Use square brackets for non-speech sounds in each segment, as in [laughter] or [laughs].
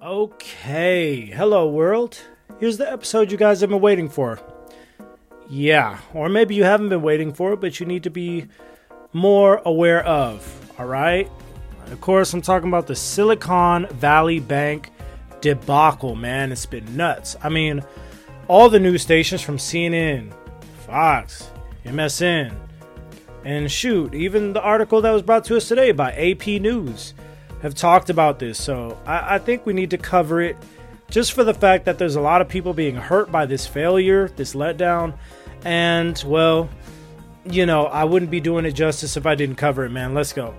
Okay, hello world. Here's the episode you guys have been waiting for. Yeah, or maybe you haven't been waiting for it, but you need to be more aware of. All right? Of course, I'm talking about the Silicon Valley Bank debacle, man. It's been nuts. I mean, all the news stations from CNN, Fox, MSN, and shoot, even the article that was brought to us today by AP News have talked about this. So I, I think we need to cover it just for the fact that there's a lot of people being hurt by this failure, this letdown. And, well, you know, I wouldn't be doing it justice if I didn't cover it, man. Let's go.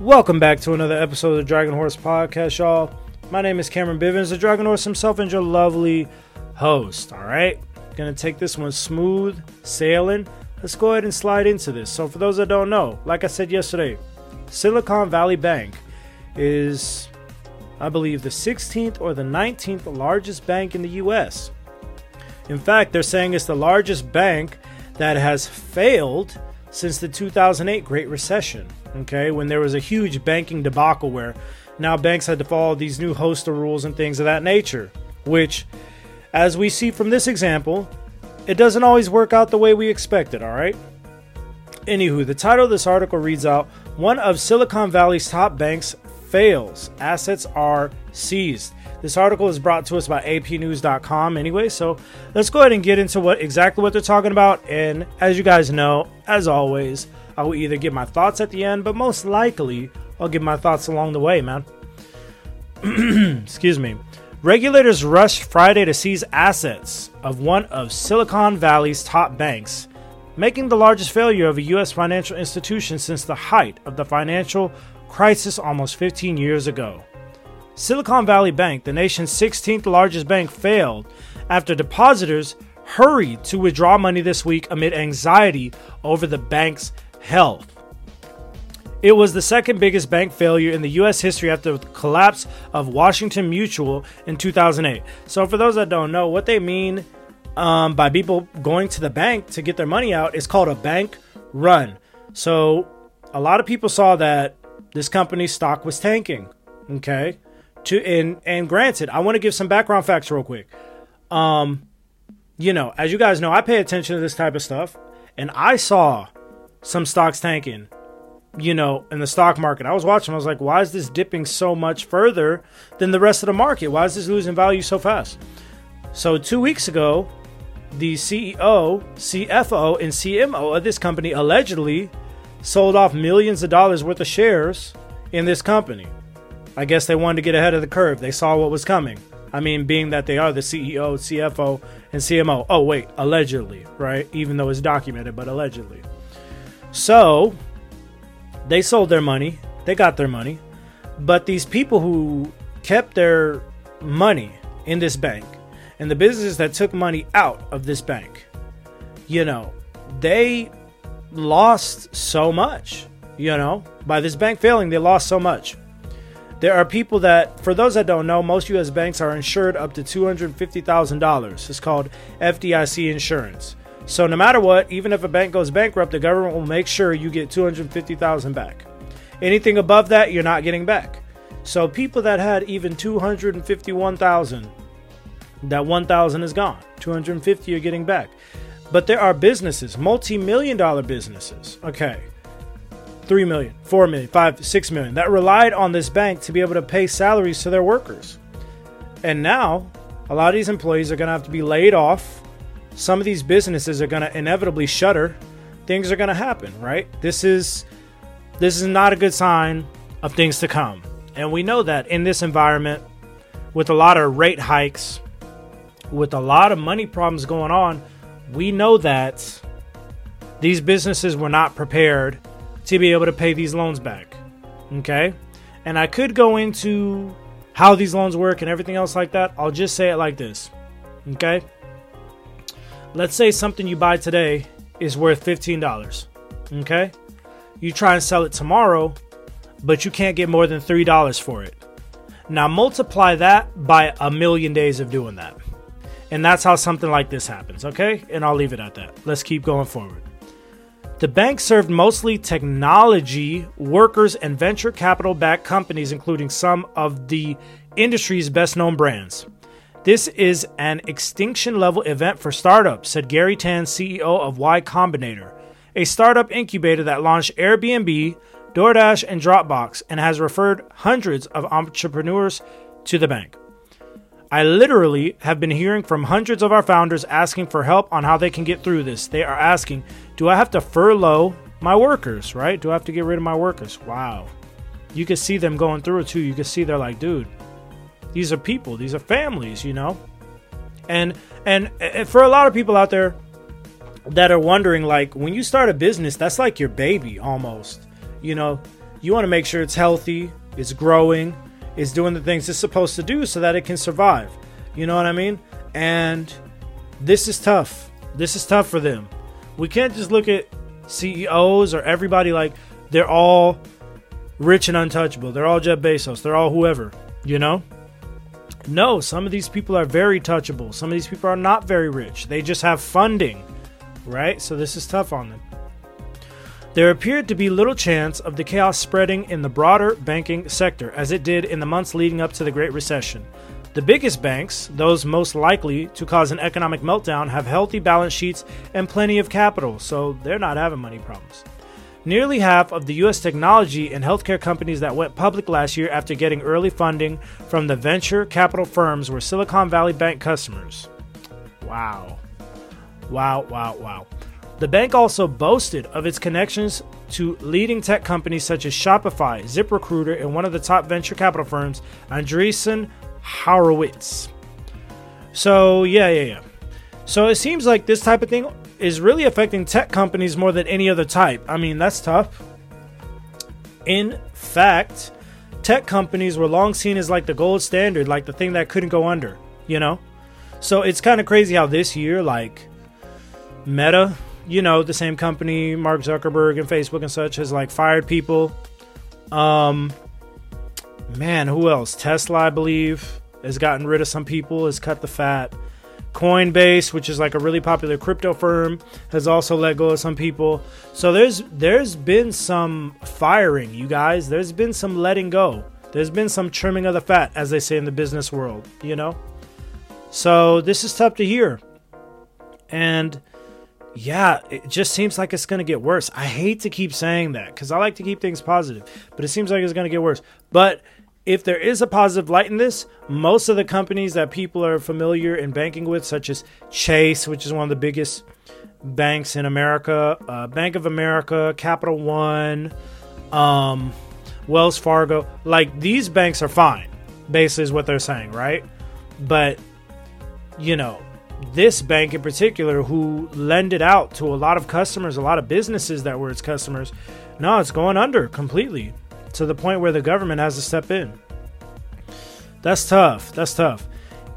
Welcome back to another episode of the Dragon Horse Podcast, y'all. My name is Cameron Bivens, the Dragon Horse himself, and your lovely host. All right, gonna take this one smooth sailing. Let's go ahead and slide into this. So, for those that don't know, like I said yesterday, Silicon Valley Bank is, I believe, the 16th or the 19th largest bank in the US. In fact, they're saying it's the largest bank that has failed since the 2008 Great Recession. Okay, when there was a huge banking debacle where now banks had to follow these new host of rules and things of that nature, which, as we see from this example, it doesn't always work out the way we expected, all right? Anywho, the title of this article reads out One of Silicon Valley's top banks fails. Assets are seized. This article is brought to us by apnews.com anyway, so let's go ahead and get into what exactly what they're talking about. And as you guys know, as always, I will either give my thoughts at the end, but most likely I'll give my thoughts along the way, man. [clears throat] Excuse me. Regulators rushed Friday to seize assets of one of Silicon Valley's top banks, making the largest failure of a U.S. financial institution since the height of the financial crisis almost 15 years ago. Silicon Valley Bank, the nation's 16th largest bank, failed after depositors hurried to withdraw money this week amid anxiety over the bank's health. It was the second biggest bank failure in the U.S. history after the collapse of Washington Mutual in 2008. So, for those that don't know, what they mean um, by people going to the bank to get their money out is called a bank run. So, a lot of people saw that this company's stock was tanking. Okay, to and and granted, I want to give some background facts real quick. Um, you know, as you guys know, I pay attention to this type of stuff, and I saw some stocks tanking. You know, in the stock market, I was watching. I was like, why is this dipping so much further than the rest of the market? Why is this losing value so fast? So two weeks ago, the CEO, CFO, and CMO of this company allegedly sold off millions of dollars worth of shares in this company. I guess they wanted to get ahead of the curve. They saw what was coming. I mean, being that they are the CEO, CFO, and CMO. Oh, wait, allegedly, right? Even though it's documented, but allegedly. So, they sold their money. They got their money. But these people who kept their money in this bank and the businesses that took money out of this bank, you know, they lost so much. You know, by this bank failing, they lost so much. There are people that, for those that don't know, most U.S. banks are insured up to $250,000. It's called FDIC insurance. So no matter what, even if a bank goes bankrupt, the government will make sure you get 250,000 back. Anything above that, you're not getting back. So people that had even 251,000, that 1,000 is gone. 250 you're getting back. But there are businesses, multi-million dollar businesses. Okay 3 million, 4 million, 5, 6 million that relied on this bank to be able to pay salaries to their workers. And now, a lot of these employees are going to have to be laid off. Some of these businesses are going to inevitably shutter. Things are going to happen, right? This is this is not a good sign of things to come. And we know that in this environment with a lot of rate hikes, with a lot of money problems going on, we know that these businesses were not prepared to be able to pay these loans back. Okay? And I could go into how these loans work and everything else like that. I'll just say it like this. Okay? Let's say something you buy today is worth $15. Okay? You try and sell it tomorrow, but you can't get more than $3 for it. Now multiply that by a million days of doing that. And that's how something like this happens, okay? And I'll leave it at that. Let's keep going forward. The bank served mostly technology workers and venture capital backed companies, including some of the industry's best known brands. This is an extinction level event for startups, said Garry Tan, CEO of Y Combinator, a startup incubator that launched Airbnb, DoorDash, and Dropbox and has referred hundreds of entrepreneurs to the bank. I literally have been hearing from hundreds of our founders asking for help on how they can get through this. They are asking, do I have to furlough my workers, right? Do I have to get rid of my workers? Wow. You can see them going through it too. You can see they're like, dude, these are people, these are families, you know? And and, for a lot of people out there that are wondering like when you start a business, that's like your baby almost. You know, you want to make sure it's healthy, it's growing, it's doing the things it's supposed to do so that it can survive. You know what I mean? And this is tough. This is tough for them. We can't just look at CEOs or everybody like they're all rich and untouchable. They're all Jeff Bezos. They're all whoever, you know? No, some of these people are very touchable. Some of these people are not very rich. They just have funding, right? So this is tough on them. There appeared to be little chance of the chaos spreading in the broader banking sector as it did in the months leading up to the Great Recession. The biggest banks, those most likely to cause an economic meltdown, have healthy balance sheets and plenty of capital, so they're not having money problems. Nearly half of the US technology and healthcare companies that went public last year after getting early funding from the venture capital firms were Silicon Valley Bank customers. Wow. Wow, wow, wow. The bank also boasted of its connections to leading tech companies such as Shopify, ZipRecruiter, and one of the top venture capital firms, Andreessen Horowitz. So, yeah, yeah, yeah. So it seems like this type of thing is really affecting tech companies more than any other type. I mean, that's tough. In fact, tech companies were long seen as like the gold standard, like the thing that couldn't go under, you know? So it's kind of crazy how this year, like, Meta, you know, the same company, Mark Zuckerberg and Facebook and such, has like fired people. Um, man, who else? Tesla, I believe, has gotten rid of some people, has cut the fat. Coinbase, which is like a really popular crypto firm, has also let go of some people. So there's there's been some firing, you guys. There's been some letting go. There's been some trimming of the fat, as they say in the business world, you know? So this is tough to hear. And yeah, it just seems like it's going to get worse. I hate to keep saying that because I like to keep things positive, but it seems like it's going to get worse. But if there is a positive light in this, most of the companies that people are familiar in banking with, such as Chase, which is one of the biggest banks in America, uh, Bank of America, Capital One, um, Wells Fargo, like these banks are fine, basically, is what they're saying, right? But, you know, this bank in particular, who lended out to a lot of customers, a lot of businesses that were its customers, no, it's going under completely to the point where the government has to step in. That's tough. That's tough.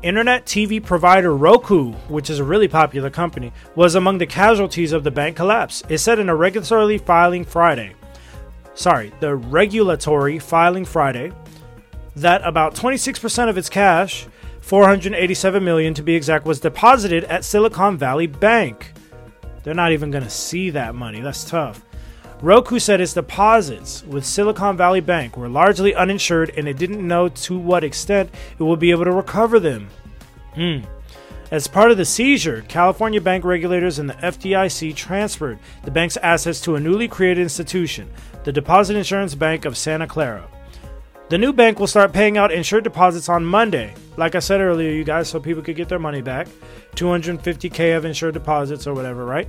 Internet TV provider Roku, which is a really popular company, was among the casualties of the bank collapse. It said in a regulatory filing Friday, sorry, the regulatory filing Friday, that about 26% of its cash 487 million to be exact was deposited at Silicon Valley Bank. They're not even going to see that money. That's tough. Roku said its deposits with Silicon Valley Bank were largely uninsured and it didn't know to what extent it would be able to recover them. Hmm. As part of the seizure, California bank regulators and the FDIC transferred the bank's assets to a newly created institution, the Deposit Insurance Bank of Santa Clara. The new bank will start paying out insured deposits on Monday. Like I said earlier, you guys, so people could get their money back. 250K of insured deposits or whatever, right?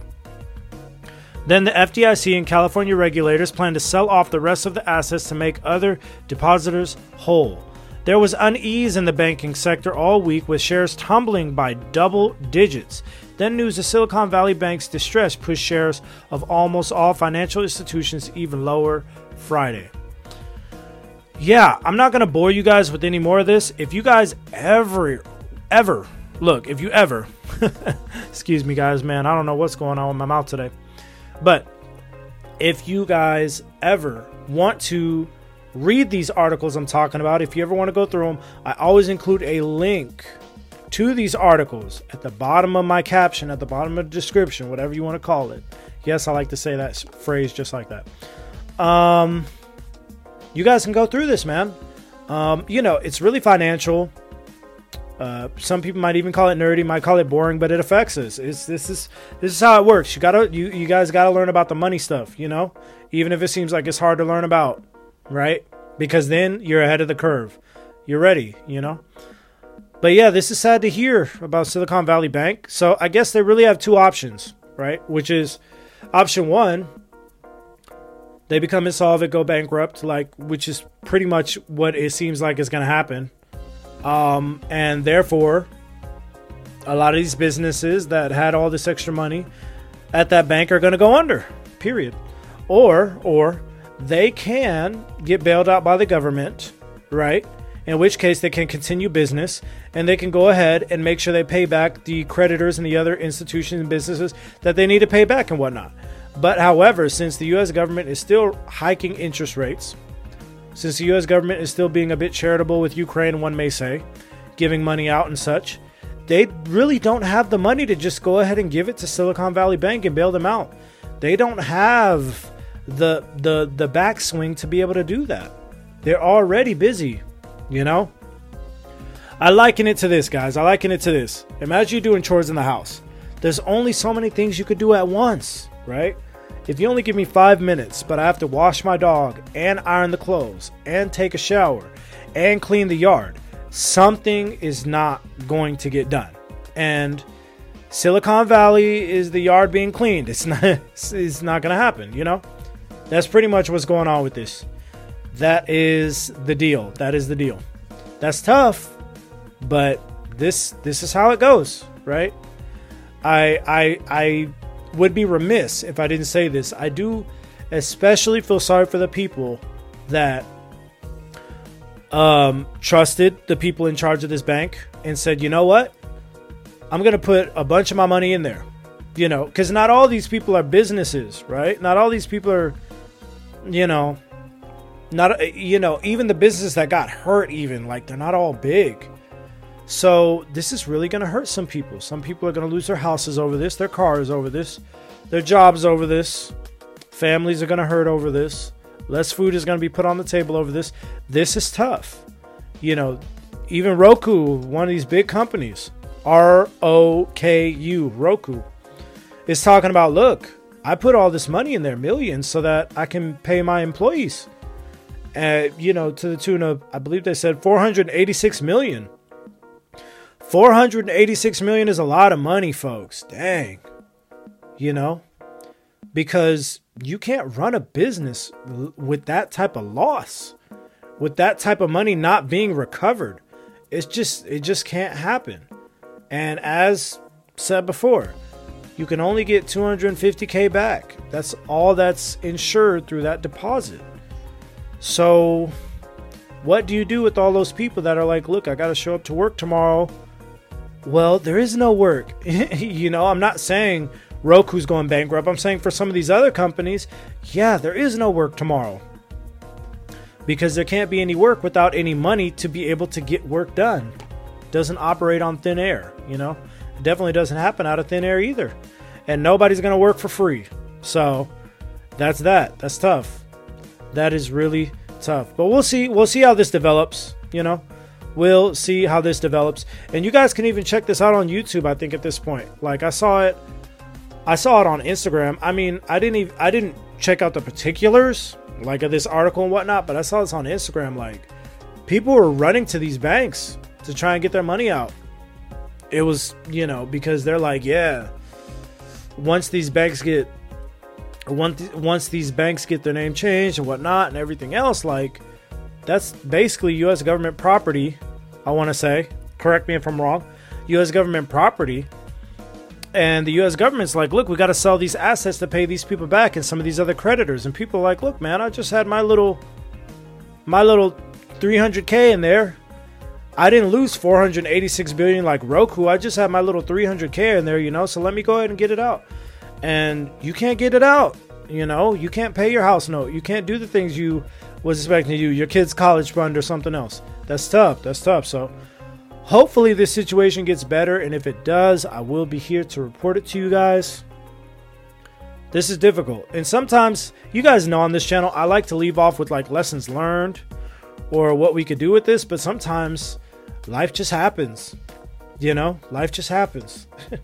Then the FDIC and California regulators plan to sell off the rest of the assets to make other depositors whole. There was unease in the banking sector all week with shares tumbling by double digits. Then news of Silicon Valley Bank's distress pushed shares of almost all financial institutions even lower Friday yeah, I'm not going to bore you guys with any more of this. If you guys ever, ever, look, if you ever, [laughs] excuse me, guys, man, I don't know what's going on with my mouth today. But if you guys ever want to read these articles I'm talking about, if you ever want to go through them, I always include a link to these articles at the bottom of my caption, at the bottom of the description, whatever you want to call it. Yes, I like to say that phrase just like that. Um, you guys can go through this, man. Um, you know, it's really financial. Uh, some people might even call it nerdy, might call it boring, but it affects us. It's, this is this is how it works. You gotta you you guys gotta learn about the money stuff, you know, even if it seems like it's hard to learn about, right? Because then you're ahead of the curve. You're ready, you know. But yeah, this is sad to hear about Silicon Valley Bank. So I guess they really have two options, right? Which is option one, they become insolvent, go bankrupt, like which is pretty much what it seems like is going to happen. Um, and therefore, a lot of these businesses that had all this extra money at that bank are going to go under. Period. Or or they can get bailed out by the government, right? In which case they can continue business and they can go ahead and make sure they pay back the creditors and the other institutions and businesses that they need to pay back and whatnot. But however, since the US government is still hiking interest rates, since the US government is still being a bit charitable with Ukraine, one may say, giving money out and such, they really don't have the money to just go ahead and give it to Silicon Valley Bank and bail them out. They don't have the the the backswing to be able to do that. They're already busy, you know? I liken it to this, guys. I liken it to this. Imagine you doing chores in the house. There's only so many things you could do at once, right? If you only give me five minutes, but I have to wash my dog and iron the clothes and take a shower and clean the yard, something is not going to get done. And Silicon Valley is the yard being cleaned. It's not [laughs] it's not going to happen, you know? That's pretty much what's going on with this. That is the deal. That is the deal. That's tough, but this this is how it goes, right? I I I would be remiss if I didn't say this. I do especially feel sorry for the people that um, trusted the people in charge of this bank and said, you know what? I'm going to put a bunch of my money in there. You know, because not all these people are businesses, right? Not all these people are, you know, not, you know, even the businesses that got hurt, even, like, they're not all big. So this is really going to hurt some people. Some people are going to lose their houses over this, their cars over this, their jobs over this. Families are going to hurt over this. Less food is going to be put on the table over this. This is tough. You know, even Roku, one of these big companies, R O K U, Roku, is talking about look, I put all this money in there, millions, so that I can pay my employees. Uh, you know, to the tune of, I believe they said 486 million 486 million is a lot of money, folks. Dang. You know? Because you can't run a business with that type of loss. With that type of money not being recovered. It's just it just can't happen. And as said before, you can only get 250k back. That's all that's insured through that deposit. So, what do you do with all those people that are like, look, I got to show up to work tomorrow well, there is no work. [laughs] you know, I'm not saying Roku's going bankrupt. I'm saying for some of these other companies, yeah, there is no work tomorrow. Because there can't be any work without any money to be able to get work done. Doesn't operate on thin air, you know? It definitely doesn't happen out of thin air either. And nobody's going to work for free. So, that's that. That's tough. That is really tough. But we'll see. We'll see how this develops, you know? We'll see how this develops. And you guys can even check this out on YouTube. I think at this point, like I saw it, I saw it on Instagram. I mean, I didn't even I didn't check out the particulars like of this article and whatnot, but I saw this on Instagram. Like people were running to these banks to try and get their money out. It was you know because they're like, yeah, once these banks get once once these banks get their name changed and whatnot and everything else, like that's basically U.S. government property. I want to say, correct me if I'm wrong, U.S. government property. And the U.S. government's like, look, we got to sell these assets to pay these people back and some of these other creditors. And people are like, look, man, I just had my little, my little 300k in there. I didn't lose 486 billion like Roku. I just had my little 300k in there, you know. So let me go ahead and get it out. And you can't get it out, you know. You can't pay your house note. You can't do the things you was expecting you, your kid's college fund or something else. That's tough. That's tough. So Hopefully, this situation gets better, and if it does, I will be here to report it to you guys. This is difficult, and sometimes you guys know on this channel I like to leave off with like lessons learned or what we could do with this, but sometimes life just happens. You know, life just happens. [laughs]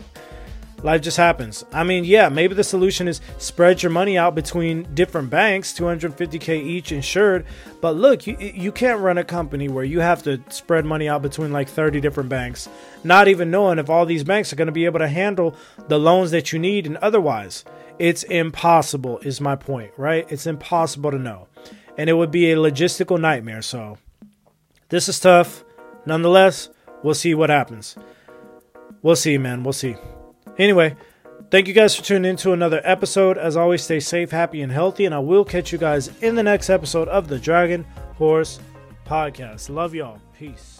life just happens. I mean, yeah, maybe the solution is spread your money out between different banks, 250k each insured. But look, you you can't run a company where you have to spread money out between like 30 different banks, not even knowing if all these banks are going to be able to handle the loans that you need and otherwise. It's impossible is my point, right? It's impossible to know. And it would be a logistical nightmare. So, this is tough. Nonetheless, we'll see what happens. We'll see, man. We'll see. Anyway, thank you guys for tuning in to another episode. As always, stay safe, happy, and healthy. And I will catch you guys in the next episode of the Dragon Horse Podcast. Love y'all. Peace.